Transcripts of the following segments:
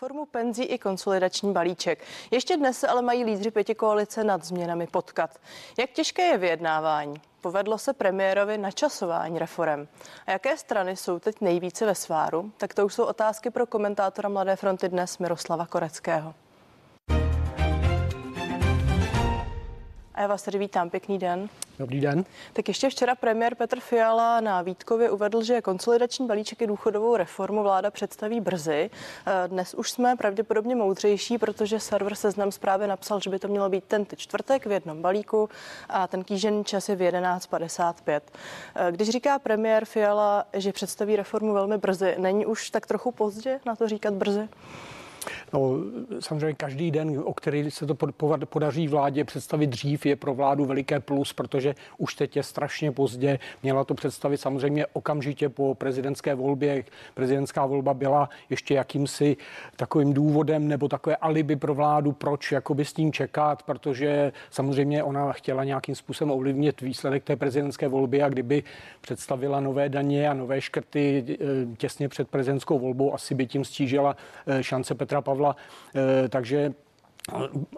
Formu penzí i konsolidační balíček. Ještě dnes se ale mají lídři pěti koalice nad změnami potkat. Jak těžké je vyjednávání? Povedlo se premiérovi načasování reform. A jaké strany jsou teď nejvíce ve sváru? Tak to už jsou otázky pro komentátora Mladé fronty dnes Miroslava Koreckého. A já vás tady vítám, pěkný den. Dobrý den. Tak ještě včera premiér Petr Fiala na Vítkově uvedl, že konsolidační balíček i důchodovou reformu vláda představí brzy. Eh, dnes už jsme pravděpodobně moudřejší, protože server Seznam zprávy napsal, že by to mělo být ten čtvrtek v jednom balíku a ten kýžený čas je v 11.55. Eh, když říká premiér Fiala, že představí reformu velmi brzy, není už tak trochu pozdě na to říkat brzy? No, samozřejmě každý den, o který se to podaří vládě představit dřív, je pro vládu veliké plus, protože už teď je strašně pozdě. Měla to představit samozřejmě okamžitě po prezidentské volbě. Prezidentská volba byla ještě jakýmsi takovým důvodem nebo takové alibi pro vládu, proč jakoby s tím čekat, protože samozřejmě ona chtěla nějakým způsobem ovlivnit výsledek té prezidentské volby a kdyby představila nové daně a nové škrty eh, těsně před prezidentskou volbou, asi by tím stížila eh, šance Petra Petra Pavla. Eh, takže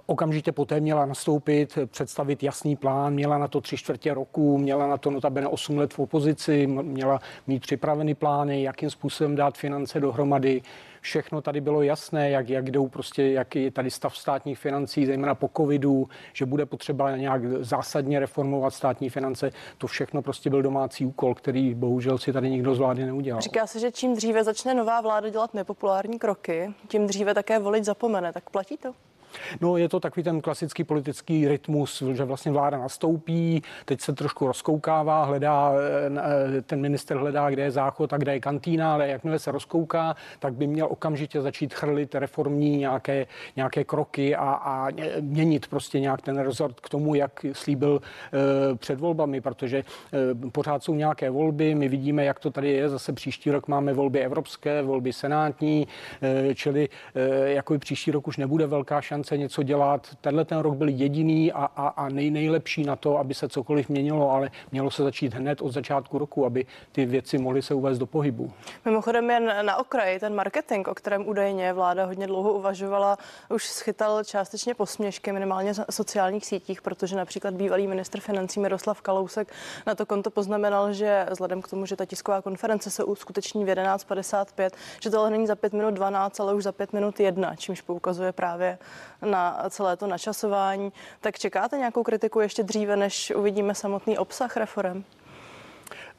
Okamžitě poté měla nastoupit, představit jasný plán, měla na to tři čtvrtě roku, měla na to notabene 8 let v opozici, měla mít připraveny plány, jakým způsobem dát finance dohromady. Všechno tady bylo jasné, jak, jak jdou prostě, jaký je tady stav státních financí, zejména po covidu, že bude potřeba nějak zásadně reformovat státní finance. To všechno prostě byl domácí úkol, který bohužel si tady nikdo z vlády neudělal. Říká se, že čím dříve začne nová vláda dělat nepopulární kroky, tím dříve také volit zapomene. Tak platí to? No je to takový ten klasický politický rytmus, že vlastně vláda nastoupí, teď se trošku rozkoukává, hledá, eh, ten minister hledá, kde je záchod a kde je kantýna, ale jakmile se rozkouká, tak by měl okamžitě začít chrlit reformní nějaké, nějaké kroky a, a měnit prostě nějak ten rezort k tomu, jak slíbil uh, před volbami, protože pořád jsou nějaké volby, my vidíme, jak to tady je, zase příští rok máme volby evropské, volby senátní, čili jako příští rok už nebude velká šance šance něco dělat. Tenhle ten rok byl jediný a, a, a nej, nejlepší na to, aby se cokoliv měnilo, ale mělo se začít hned od začátku roku, aby ty věci mohly se uvést do pohybu. Mimochodem jen na okraji ten marketing, o kterém údajně vláda hodně dlouho uvažovala, už schytal částečně posměšky minimálně v sociálních sítích, protože například bývalý ministr financí Miroslav Kalousek na to konto poznamenal, že vzhledem k tomu, že ta tisková konference se uskuteční v 11.55, že to ale není za 5 minut 12, ale už za 5 minut 1, čímž poukazuje právě na celé to načasování. Tak čekáte nějakou kritiku ještě dříve, než uvidíme samotný obsah reform?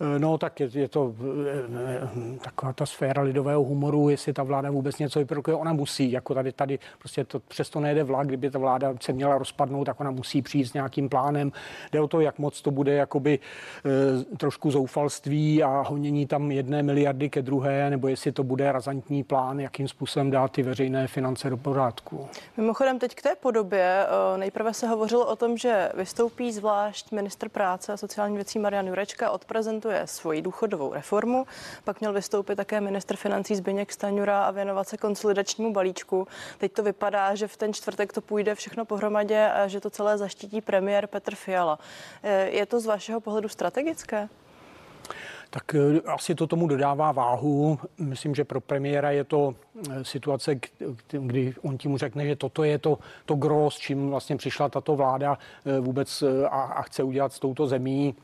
Eh, no tak je, je to eh, taková ta sféra lidového humoru, jestli ta vláda vůbec něco vyprodukuje, ona musí, jako tady, tady prostě to přesto nejde vlak, kdyby ta vláda se měla rozpadnout, tak ona musí přijít s nějakým plánem. Jde o to, jak moc to bude jakoby e, trošku zoufalství a honění tam jedné miliardy ke druhé, nebo jestli to bude razantní plán, jakým způsobem dát ty veřejné finance do pořádku. Mimochodem teď k té podobě. Nejprve se hovořilo o tom, že vystoupí zvlášť ministr práce a sociální věcí Marian Jurečka, odprezentuje prezentuje svoji důchodovou reformu. Pak měl vystoupit také ministr financí Zbyněk Staňura a věnovat se konsolidačnímu balíčku. Teď to vypadá, že v ten čtvrtek to půjde všechno pohromadě a že to celé zaštítí premiér Petr Fiala. Eh, je to z vašeho pohledu strategické? Tak eh, asi to tomu dodává váhu. Myslím, že pro premiéra je to eh, situace, kdy on tím řekne, že toto je to, to gros, čím vlastně přišla tato vláda vůbec a, a chce udělat s touto zemí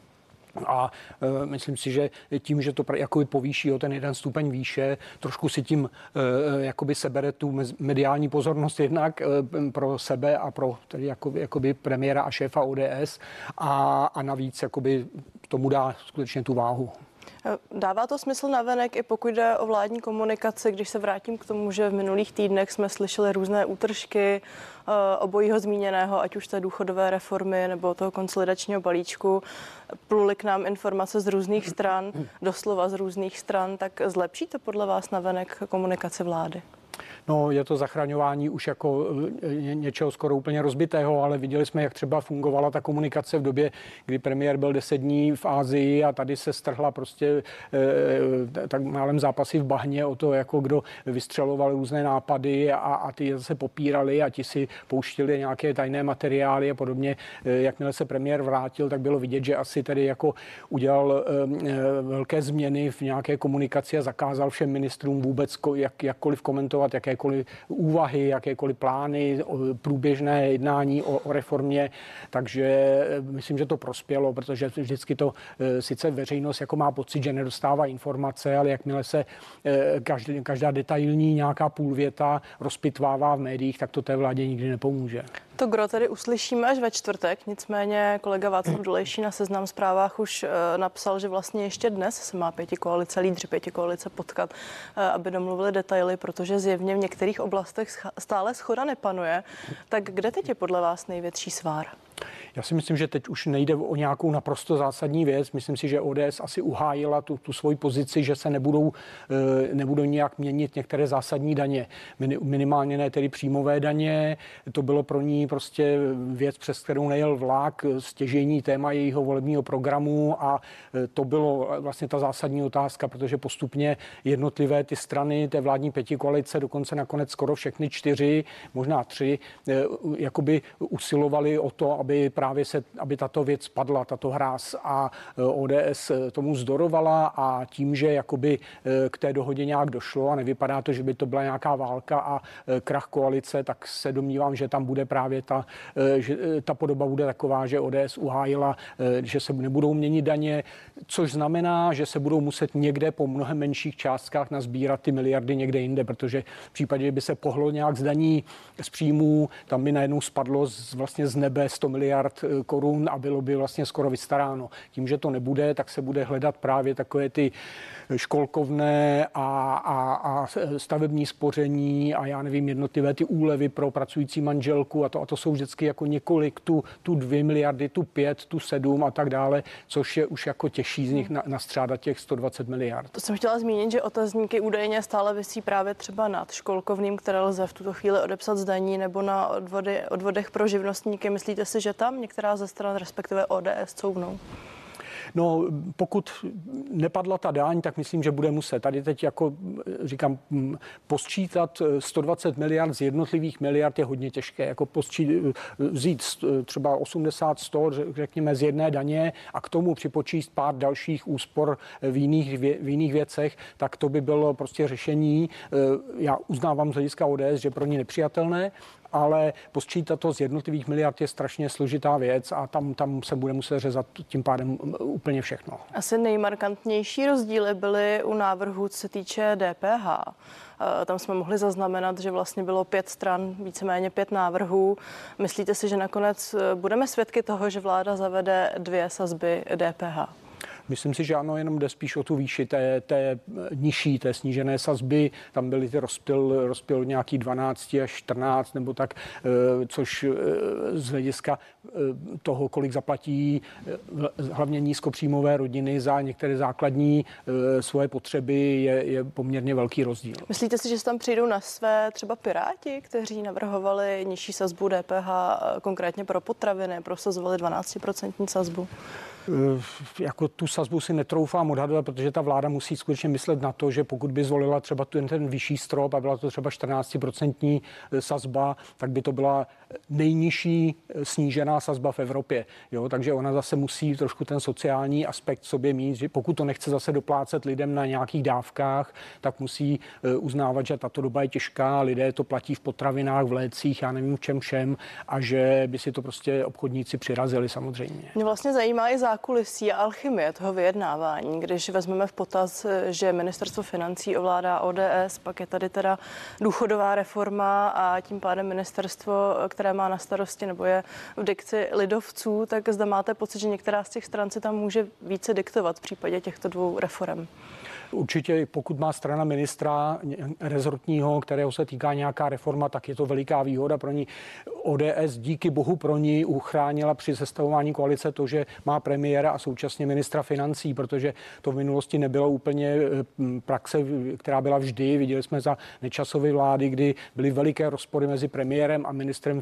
a e, myslím si, že tím, že to jakoby povýší o ten jeden stupeň výše, trošku si tím e, jakoby sebere tu mediální pozornost jednak e, pro sebe a pro tedy jakoby, jakoby premiéra a šéfa ODS a, a navíc jakoby tomu dá skutečně tu váhu. Dává to smysl navenek i pokud jde o vládní komunikaci, když se vrátím k tomu, že v minulých týdnech jsme slyšeli různé útržky eh, obojího zmíněného, ať už té důchodové reformy nebo toho konsolidačního balíčku. Pluly k nám informace z různých stran, doslova z různých stran, tak zlepší to podle vás navenek komunikace vlády? No, je to zachraňování už jako eh, něčeho skoro úplně rozbitého, ale viděli jsme, jak třeba fungovala ta komunikace v době, kdy premiér byl deset dní v Ázii a tady se strhla prostě eh, tak málem zápasy v bahně o to, jako kdo vystřeloval různé nápady a, a ty zase popírali a ti si pouštili nějaké tajné materiály a podobně. Eh, jakmile se premiér vrátil, tak bylo vidět, že asi tady jako udělal velké změny v nějaké komunikaci a zakázal všem ministrům vůbec jak, jakkoliv komentovat blokovat jakékoliv úvahy, jakékoliv plány, průběžné jednání o, o reformě. Takže myslím, že to prospělo, protože vždycky to sice veřejnost jako má pocit, že nedostává informace, ale jakmile se každý, každá detailní nějaká půlvěta rozpitvává v médiích, tak to té vládě nikdy nepomůže. To gro tedy uslyšíme až ve čtvrtek, nicméně kolega Václav Dolejší na seznam zprávách už eh, napsal, že vlastně ještě dnes se má pěti koalice, lídři pěti koalice potkat, eh, aby domluvili detaily, protože zjevně v některých oblastech stále schoda nepanuje. Tak kde teď je podle vás největší svár? Já si myslím, že teď už nejde o nějakou naprosto zásadní věc. Myslím si, že ODS asi uhájila tu, tu svoji pozici, že se nebudou, eh, nebudou nějak měnit některé zásadní daně. Minimálně ne tedy příjmové daně. To bylo pro ní prostě věc, přes kterou nejel vlak, stěžení téma jejího volebního programu a eh, to bylo vlastně ta zásadní otázka, protože postupně jednotlivé ty strany té vládní pětikoalice, dokonce nakonec skoro všechny čtyři, možná tři, eh, jakoby usilovali o to, aby právě se, aby tato věc padla, tato hráz a e, ODS tomu zdorovala a tím, že jakoby e, k té dohodě nějak došlo a nevypadá to, že by to byla nějaká válka a e, krach koalice, tak se domnívám, že tam bude právě ta, že ta podoba bude taková, že ODS uhájila, že se nebudou měnit daně, což znamená, že se budou muset někde po mnohem menších částkách nazbírat ty miliardy někde jinde, protože v případě, že by se pohlo nějak z daní z příjmů, tam by najednou spadlo z, vlastně z nebe 100 miliard miliard eh, korun a bylo by vlastně skoro vystaráno. Tím, že to nebude, tak se bude hledat právě takové ty školkovné a, a, a stavební spoření a já nevím, jednotlivé ty úlevy pro pracující manželku a to, a to jsou vždycky jako několik, tu, tu dvě miliardy, tu pět, tu sedm a tak dále, což je už jako těžší z nich na, nastřádat těch 120 miliard. To jsem chtěla zmínit, že otazníky údajně stále vysí právě třeba nad školkovným, které lze v tuto chvíli odepsat zdaní nebo na odvody, odvodech pro živnostníky. Myslíte si, že tam některá ze stran, respektive ODS, couvnou? No, pokud nepadla ta daň, tak myslím, že bude muset. Tady teď jako říkám, posčítat 120 miliard z jednotlivých miliard je hodně těžké. Jako posčít, vzít třeba 80, 100, řekněme, z jedné daně a k tomu připočíst pár dalších úspor v jiných, v jiných věcech, tak to by bylo prostě řešení. Já uznávám z hlediska ODS, že pro ní nepřijatelné, ale posčítat to z jednotlivých miliard je strašně složitá věc a tam, tam se bude muset řezat tím pádem úplně všechno. Asi nejmarkantnější rozdíly byly u návrhu, co se týče DPH. Eh, tam jsme mohli zaznamenat, že vlastně bylo pět stran, víceméně pět návrhů. Myslíte si, že nakonec eh, budeme svědky toho, že vláda zavede dvě sazby DPH? Myslím si, že ano, jenom jde spíš o tu výši té, té nižší, té snížené sazby. Tam byly ty rozpil, rozpil nějaký 12 až 14 nebo tak, eh, což eh, z hlediska eh, toho, kolik zaplatí hlavně nízkopříjmové rodiny za některé základní svoje potřeby, je, je poměrně velký rozdíl. Myslíte si, že se tam přijdou na své třeba Piráti, kteří navrhovali nižší sazbu DPH konkrétně pro potraviny, prosazovali 12% sazbu? jako tu sazbu si netroufám odhadovat, protože ta vláda musí skutečně myslet na to, že pokud by zvolila třeba ten, ten vyšší strop a byla to třeba 14% eh, sazba, tak by to byla nejnižší eh, snížená sazba v Evropě. Jo? Takže ona zase musí trošku ten sociální aspekt sobě mít, že pokud to nechce zase doplácet lidem na nějakých dávkách, tak musí eh, uznávat, že tato doba je těžká, lidé to platí v potravinách, v lécích, já nevím v čem všem a že by si to prostě obchodníci přirazili samozřejmě. Mě vlastně zajímá i zákulisí a alchymie toho vyjednávání, když vezmeme v potaz, že ministerstvo financí ovládá ODS, pak je tady teda důchodová reforma a tím pádem ministerstvo, které má na starosti nebo je v dikci lidovců, tak zda máte pocit, že některá z těch stran se tam může více diktovat v případě těchto dvou reform? Určitě, pokud má strana ministra rezortního, kterého se týká nějaká reforma, tak je to veliká výhoda pro ní. ODS díky bohu pro ní uchránila při sestavování koalice to, že má premiéra a současně ministra financí, protože to v minulosti nebylo úplně eh, praxe, která byla vždy. Viděli jsme za nečasové vlády, kdy byly veliké rozpory mezi premiérem a ministrem,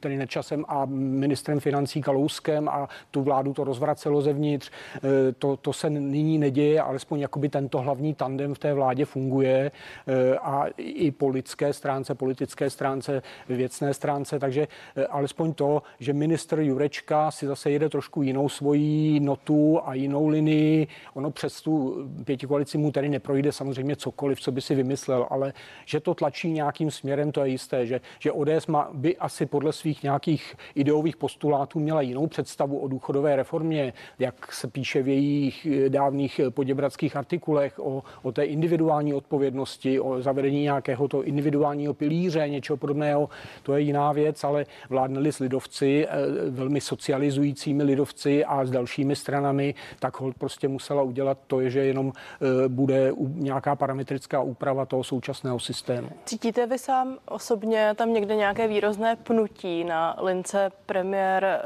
tedy nečasem a ministrem financí Kalouskem a tu vládu to rozvracelo zevnitř. Eh, to, to se nyní neděje, alespoň jakoby tento hlavní tandem v té vládě funguje eh, a i po lidské stránce, politické stránce, věcné stránce takže alespoň to, že minister Jurečka si zase jede trošku jinou svojí notu a jinou linii. Ono přes tu pěti koalici mu tady neprojde samozřejmě cokoliv, co by si vymyslel, ale že to tlačí nějakým směrem, to je jisté, že, že ODS má, by asi podle svých nějakých ideových postulátů měla jinou představu o důchodové reformě, jak se píše v jejich dávných poděbradských artikulech o, o té individuální odpovědnosti, o zavedení nějakého to individuálního pilíře, něčeho podobného, to je jiná věc, ale vládneli s lidovci, eh, velmi socializujícími lidovci a s dalšími stranami, tak hold prostě musela udělat to, že jenom eh, bude nějaká parametrická úprava toho současného systému. Cítíte vy sám osobně tam někde nějaké výrozné pnutí na lince premiér eh,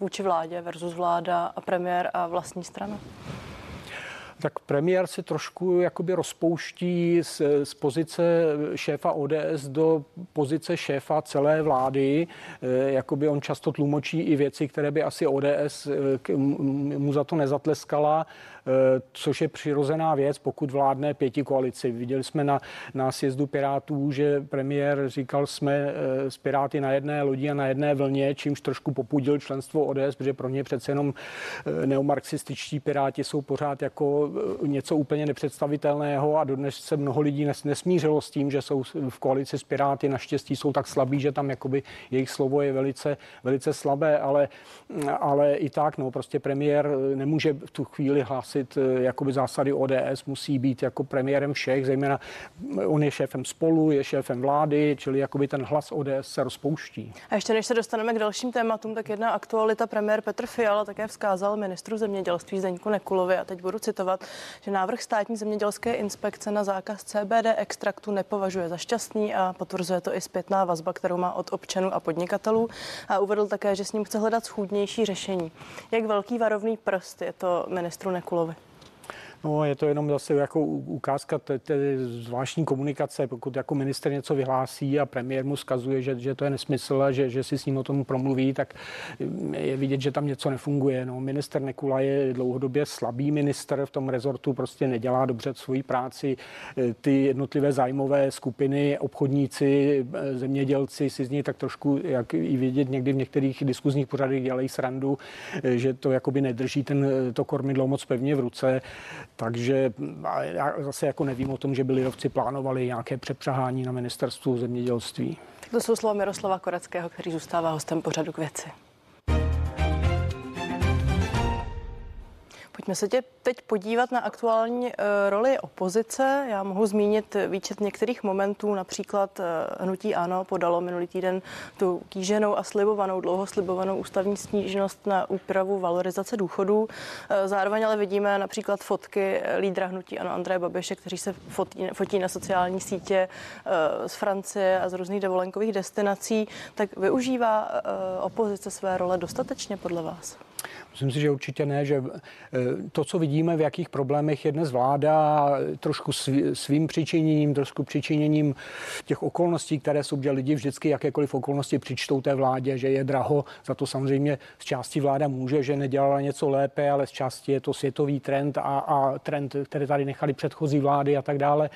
vůči vládě versus vláda a premiér a vlastní strana? Tak premiér si trošku jakoby rozpouští z, z pozice šéfa ODS do pozice šéfa celé vlády. E, jakoby on často tlumočí i věci, které by asi ODS e, mu za to nezatleskala. Eh, což je přirozená věc, pokud vládne pěti koalici. Viděli jsme na, na sjezdu Pirátů, že premiér říkal, jsme s Piráty na jedné lodi a na jedné vlně, čímž trošku popudil členstvo ODS, protože pro ně přece jenom neomarxističtí Piráti jsou pořád jako něco úplně nepředstavitelného a dodnes se mnoho lidí nes, nesmířilo s tím, že jsou v koalici s Piráty. Naštěstí jsou tak slabí, že tam jakoby jejich slovo je velice, velice slabé, ale, ale i tak, no, prostě premiér nemůže v tu chvíli hlásit eh, jakoby zásady ODS, musí být jako premiérem všech, zejména eh, on je šéfem spolu, je šéfem vlády, čili jakoby ten hlas ODS se rozpouští. A ještě než se dostaneme k dalším tématům, tak jedna aktualita premiér Petr Fiala také vzkázal ministru zemědělství Zdeňku Nekulovi, a teď budu citovat, že návrh státní zemědělské inspekce na zákaz CBD extraktu nepovažuje za šťastný a potvrzuje to i zpětná vazba, kterou má od občanů a podnikatelů a uvedl také, že s ním chce hledat schůdnější řešení. Jak velký varovný prst je to ministru Nekulovi? No, je to jenom zase jako ukázka té, té zvláštní komunikace, pokud jako minister něco vyhlásí a premiér mu skazuje, že, že to je nesmysl a že, že si s ním o tom promluví, tak je vidět, že tam něco nefunguje. No, minister Nekula je dlouhodobě slabý minister v tom rezortu, prostě nedělá dobře svoji práci. Ty jednotlivé zájmové skupiny, obchodníci, zemědělci si z něj tak trošku, jak i vidět někdy v některých diskuzních pořadech dělají srandu, že to jakoby nedrží ten, to kormidlo moc pevně v ruce. Takže já zase jako nevím o tom, že by lidovci plánovali nějaké přepřahání na ministerstvu zemědělství. To jsou slova Miroslava Koreckého, který zůstává hostem pořadu k věci. Pojďme se tě teď podívat na aktuální uh, roli opozice. Já mohu zmínit výčet některých momentů, například uh, Hnutí Ano podalo minulý týden tu kýženou a slibovanou, dlouho slibovanou ústavní sníženost na úpravu valorizace důchodů. Uh, zároveň ale vidíme například fotky lídra Hnutí Ano Andreje Babiše, kteří se fotí, fotí na sociální sítě z Francie a z různých dovolenkových destinací. Tak využívá opozice své role dostatečně podle vás? Myslím si, že určitě ne, že eh, to, co vidíme, v jakých problémech je dnes vláda, trošku svým přičiněním, trošku přičiněním těch okolností, které jsou, že lidi vždycky jakékoliv okolnosti přičtou té vládě, že je draho, za to samozřejmě z části vláda může, že nedělala něco lépe, ale z části je to světový trend a, a trend, který tady nechali předchozí vlády a tak dále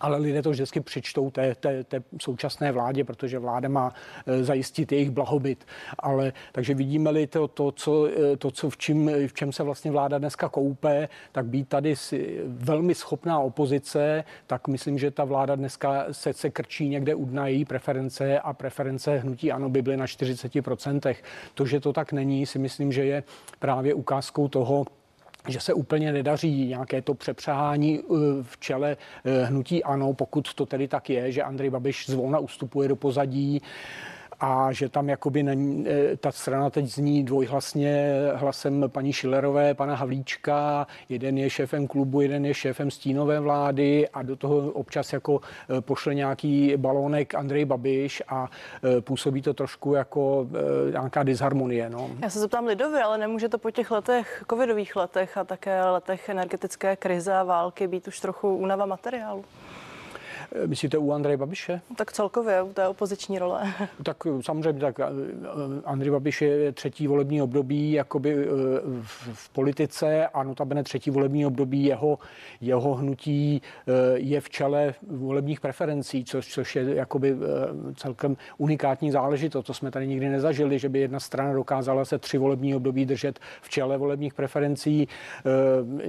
ale lidé to vždycky přičtou té, té, té současné vládě, protože vláda má e, zajistit jejich blahobyt. Ale takže vidíme-li to, to, co, e, to co v, čím, v čem se vlastně vláda dneska koupe, tak být tady velmi schopná opozice, tak myslím, že ta vláda dneska se, se krčí někde u dna její preference a preference hnutí ano by byly na 40%. To, že to tak není, si myslím, že je právě ukázkou toho, že se úplně nedaří nějaké to přepřahání eh, v čele eh, hnutí ANO, pokud to tedy tak je, že Andrej Babiš zvolna ustupuje do pozadí a že tam jakoby není, eh, ta strana teď zní dvojhlasně hlasem paní Šilerové, pana Havlíčka, jeden je šéfem klubu, jeden je šéfem stínové vlády a do toho občas jako eh, pošle nějaký balónek Andrej Babiš a eh, působí to trošku jako nějaká disharmonie. No. Já se zeptám lidově, ale nemůže to po těch letech, covidových letech a také letech energetické krize a války být už trochu únava materiálu? Myslíte u Andreje Babiše? Tak celkově u té opoziční role. Tak samozřejmě tak Andrej Babiš je třetí volební období jakoby v, v politice a notabene třetí volební období jeho, jeho hnutí je v čele volebních preferencí, což, což je jakoby celkem unikátní záležitost. To jsme tady nikdy nezažili, že by jedna strana dokázala se tři volební období držet v čele volebních preferencí.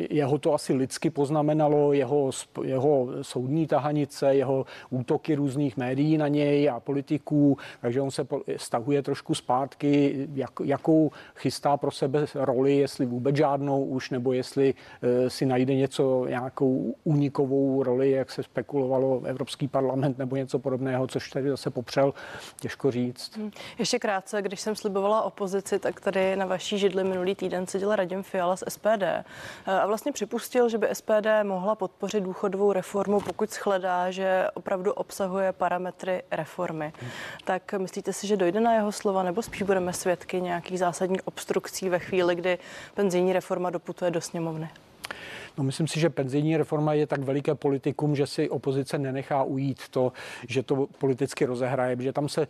Jeho to asi lidsky poznamenalo, jeho, jeho soudní tahanice, jeho útoky různých médií na něj a politiků, takže on se stahuje trošku zpátky, jak, jakou chystá pro sebe roli, jestli vůbec žádnou už, nebo jestli e, si najde něco, nějakou únikovou roli, jak se spekulovalo Evropský parlament nebo něco podobného, což tady zase popřel, těžko říct. Hmm. Ještě krátce, když jsem slibovala opozici, tak tady na vaší židli minulý týden seděl Radim Fiala z SPD e, a vlastně připustil, že by SPD mohla podpořit důchodovou reformu, pokud shledá, že opravdu obsahuje parametry reformy. Tak myslíte si, že dojde na jeho slova, nebo spíš budeme svědky nějakých zásadních obstrukcí ve chvíli, kdy penzijní reforma doputuje do sněmovny? No, myslím si, že penzijní reforma je tak veliké politikum, že si opozice nenechá ujít to, že to politicky rozehraje, že tam se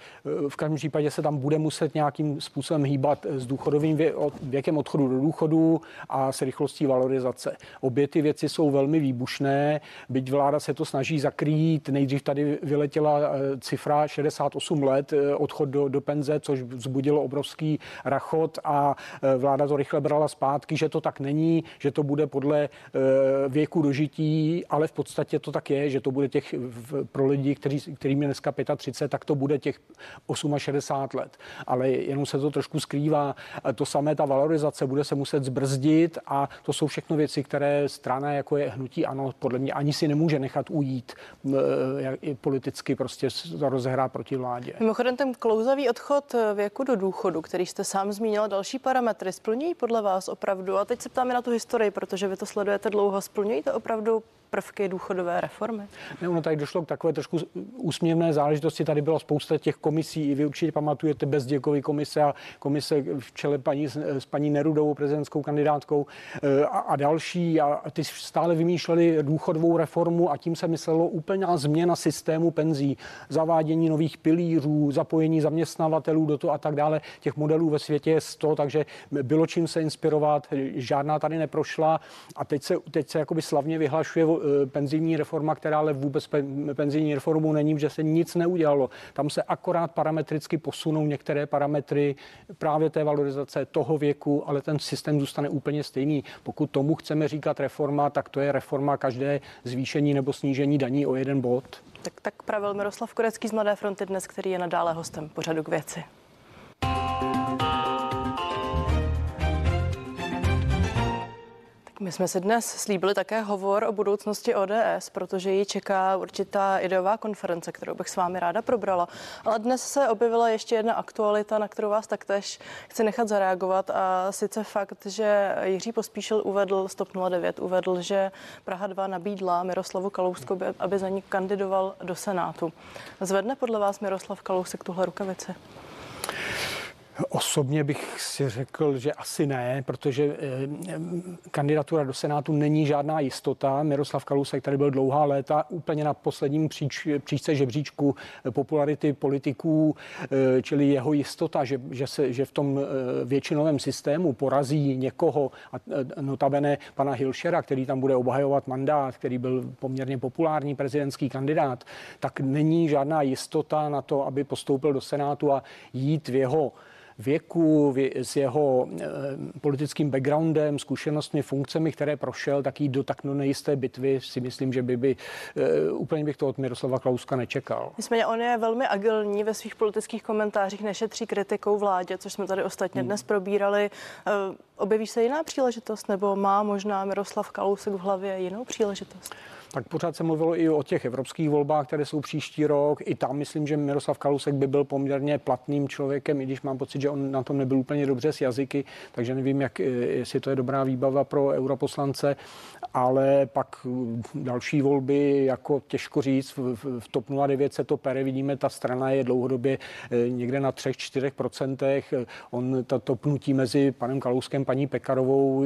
v každém případě se tam bude muset nějakým způsobem hýbat s důchodovým věkem odchodu do důchodu a s rychlostí valorizace. Obě ty věci jsou velmi výbušné, byť vláda se to snaží zakrýt. Nejdřív tady vyletěla eh, cifra 68 let eh, odchod do, do penze, což vzbudilo obrovský rachot a eh, vláda to rychle brala zpátky, že to tak není, že to bude podle Eh, věku dožití, ale v podstatě to tak je, že to bude těch pro lidi, kteří, kterým je dneska 35, tak to bude těch 68 let. Ale jenom se to trošku skrývá. To samé ta valorizace bude se muset zbrzdit a to jsou všechno věci, které strana jako je hnutí ano, podle mě ani si nemůže nechat ujít eh, politicky prostě rozehrá proti vládě. Mimochodem ten klouzavý odchod věku do důchodu, který jste sám zmínil, další parametry splní podle vás opravdu? A teď se ptáme na tu historii, protože vy to dlouho. Splňují to opravdu prvky důchodové reformy? Ne, ono tady došlo k takové trošku úsměvné záležitosti. Tady byla spousta těch komisí. I vy určitě pamatujete bezděkový komise a komise v čele paní, s paní Nerudovou, prezidentskou kandidátkou eh, a, a další. A ty stále vymýšleli důchodovou reformu a tím se myslelo úplná změna systému penzí, zavádění nových pilířů, zapojení zaměstnavatelů do toho a tak dále. Těch modelů ve světě je 100, takže bylo čím se inspirovat. Žádná tady neprošla a teď se, teď se jakoby slavně vyhlašuje Eh, penzijní reforma, která ale vůbec penzijní reformou není, že se nic neudělalo. Tam se akorát parametricky posunou některé parametry právě té valorizace toho věku, ale ten systém zůstane úplně stejný. Pokud tomu chceme říkat reforma, tak to je reforma každé zvýšení nebo snížení daní o jeden bod. Tak, tak pravil Miroslav Korecký z Mladé fronty dnes, který je nadále hostem pořadu k věci. My jsme si dnes slíbili také hovor o budoucnosti ODS, protože ji čeká určitá ideová konference, kterou bych s vámi ráda probrala. Ale dnes se objevila ještě jedna aktualita, na kterou vás taktéž chci nechat zareagovat. A sice fakt, že Jiří Pospíšil uvedl, Stop 09 uvedl, že Praha 2 nabídla Miroslavu Kalouskovi, aby za ní kandidoval do Senátu. Zvedne podle vás Miroslav Kalousek tuhle rukavici? Osobně bych si řekl, že asi ne, protože eh, kandidatura do Senátu není žádná jistota. Miroslav Kalousek tady byl dlouhá léta úplně na posledním příč, příčce žebříčku popularity politiků, eh, čili jeho jistota, že, že, se, že v tom eh, většinovém systému porazí někoho, a notabene pana Hilšera, který tam bude obhajovat mandát, který byl poměrně populární prezidentský kandidát, tak není žádná jistota na to, aby postoupil do Senátu a jít v jeho věku, s jeho eh, politickým backgroundem, zkušenostmi, funkcemi, které prošel, tak jít do tak nejisté bitvy si myslím, že by, by eh, úplně bych to od Miroslava Klauska nečekal. Nicméně on je velmi agilní ve svých politických komentářích, nešetří kritikou vládě, což jsme tady ostatně hmm. dnes probírali. Eh, objeví se jiná příležitost, nebo má možná Miroslav Kalousek v hlavě jinou příležitost? Tak pořád se mluvilo i o těch evropských volbách, které jsou příští rok. I tam myslím, že Miroslav Kalousek by byl poměrně platným člověkem, i když mám pocit, že on na tom nebyl úplně dobře s jazyky, takže nevím, jak, jestli to je dobrá výbava pro europoslance, ale pak další volby, jako těžko říct, v, TOP 09 se to pere, vidíme, ta strana je dlouhodobě eh, někde na 3-4 procentech. On to topnutí mezi panem Kalouskem, paní Pekarovou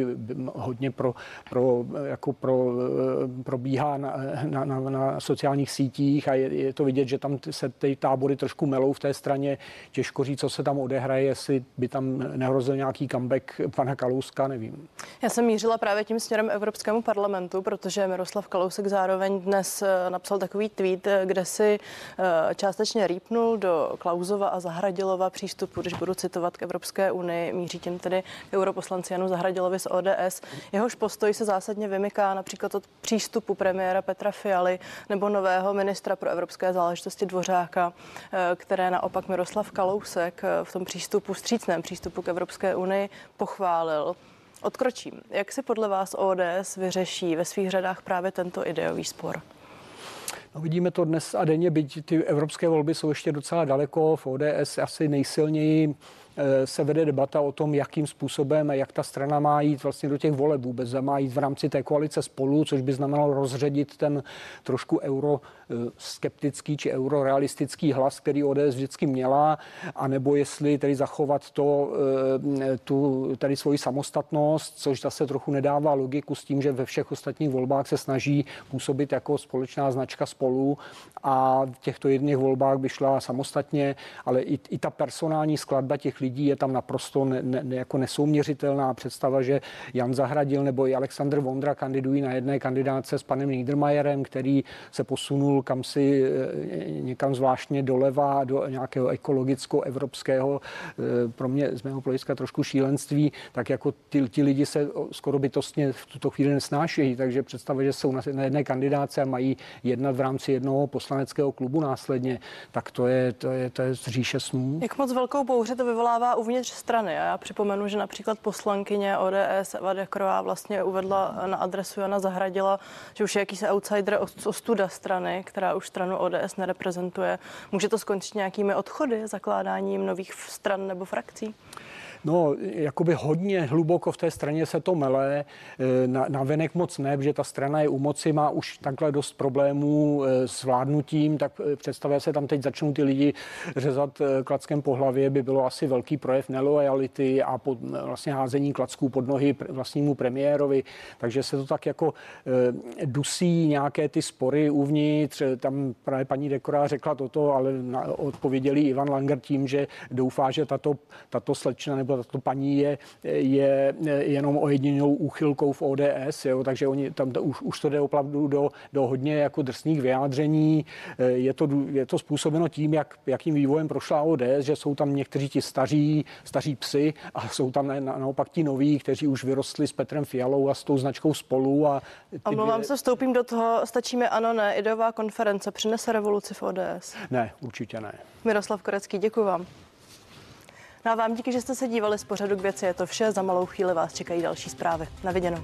hodně pro, pro, jako pro, eh, na, na, na, na sociálních sítích a je, je to vidět, že tam se ty tábory trošku melou v té straně. Těžko říct, co se tam odehraje, jestli by tam nehrozil nějaký comeback pana Kalouska, nevím. Já jsem mířila právě tím směrem Evropskému parlamentu, protože Miroslav Kalousek zároveň dnes eh, napsal takový tweet, eh, kde si eh, částečně rýpnul do Klauzova a Zahradilova přístupu, když budu citovat k Evropské unii, míří tím tedy europoslanci Janu Zahradilovi z ODS. Jehož postoj se zásadně vymyká například od přístupu premiéra Petra Fialy nebo nového ministra pro evropské záležitosti Dvořáka, které naopak Miroslav Kalousek v tom přístupu, střícném přístupu k Evropské unii pochválil. Odkročím. Jak si podle vás ODS vyřeší ve svých řadách právě tento ideový spor? No, vidíme to dnes a denně, byť ty evropské volby jsou ještě docela daleko. V ODS asi nejsilněji Eh, se vede debata o tom, jakým způsobem a jak ta strana má jít vlastně do těch voleb vůbec. Má jít v rámci té koalice spolu, což by znamenalo rozředit ten trošku euroskeptický či eurorealistický hlas, který ODS vždycky měla, anebo jestli tedy zachovat to, eh, tu, tady svoji samostatnost, což zase trochu nedává logiku s tím, že ve všech ostatních volbách se snaží působit jako společná značka spolu a v těchto jedných volbách by šla samostatně, ale i, i ta personální skladba těch lidí je tam naprosto ne, ne, jako nesouměřitelná. Představa, že Jan Zahradil nebo i Aleksandr Vondra kandidují na jedné kandidáce s panem Niedermayerem, který se posunul kam si eh, někam zvláštně doleva do nějakého ekologicko-evropského, eh, pro mě z mého hlediska trošku šílenství, tak jako ty, ty lidi se skoro bytostně v tuto chvíli nesnášejí, takže představa, že jsou na, jedné kandidáce a mají jednat v rámci jednoho poslaneckého klubu následně, tak to je, to je, to je z říše snů. Jak moc velkou bouře to vyvolá vyvolává uvnitř strany. A já připomenu, že například poslankyně ODS Eva Dekrová vlastně uvedla na adresu Jana Zahradila, že už je jakýsi outsider ostuda strany, která už stranu ODS nereprezentuje. Může to skončit nějakými odchody, zakládáním nových stran nebo frakcí? No, jakoby hodně hluboko v té straně se to mele, e, na, na venek moc ne, že ta strana je u moci, má už takhle dost problémů e, s vládnutím, tak e, představuje se tam teď začnou ty lidi řezat klackem po hlavě, by bylo asi velký projev nelojality a pod, vlastně házení klacků pod nohy vlastnímu premiérovi, takže se to tak jako dusí nějaké ty spory uvnitř, tam právě paní Dekora řekla toto, ale odpověděli Ivan Langer tím, že doufá, že tato, tato slečna nebo tato paní je, je jenom ojedinělou úchylkou v ODS, jo, takže oni tam to, už, už to jde opravdu do, do hodně jako drsných vyjádření. Je to, je to způsobeno tím, jak, jakým vývojem prošla ODS, že jsou tam někteří ti staří, staří psy a jsou tam na, na, naopak ti noví, kteří už vyrostli s Petrem Fialou a s tou značkou spolu. A Omlouvám dvě... se, vstoupím do toho, stačíme ano, ne, ideová konference přinese revoluci v ODS? Ne, určitě ne. Miroslav Korecký, děkuji vám. No a vám díky, že jste se dívali z pořadu k věci. Je to vše. Za malou chvíli vás čekají další zprávy. Na viděnou.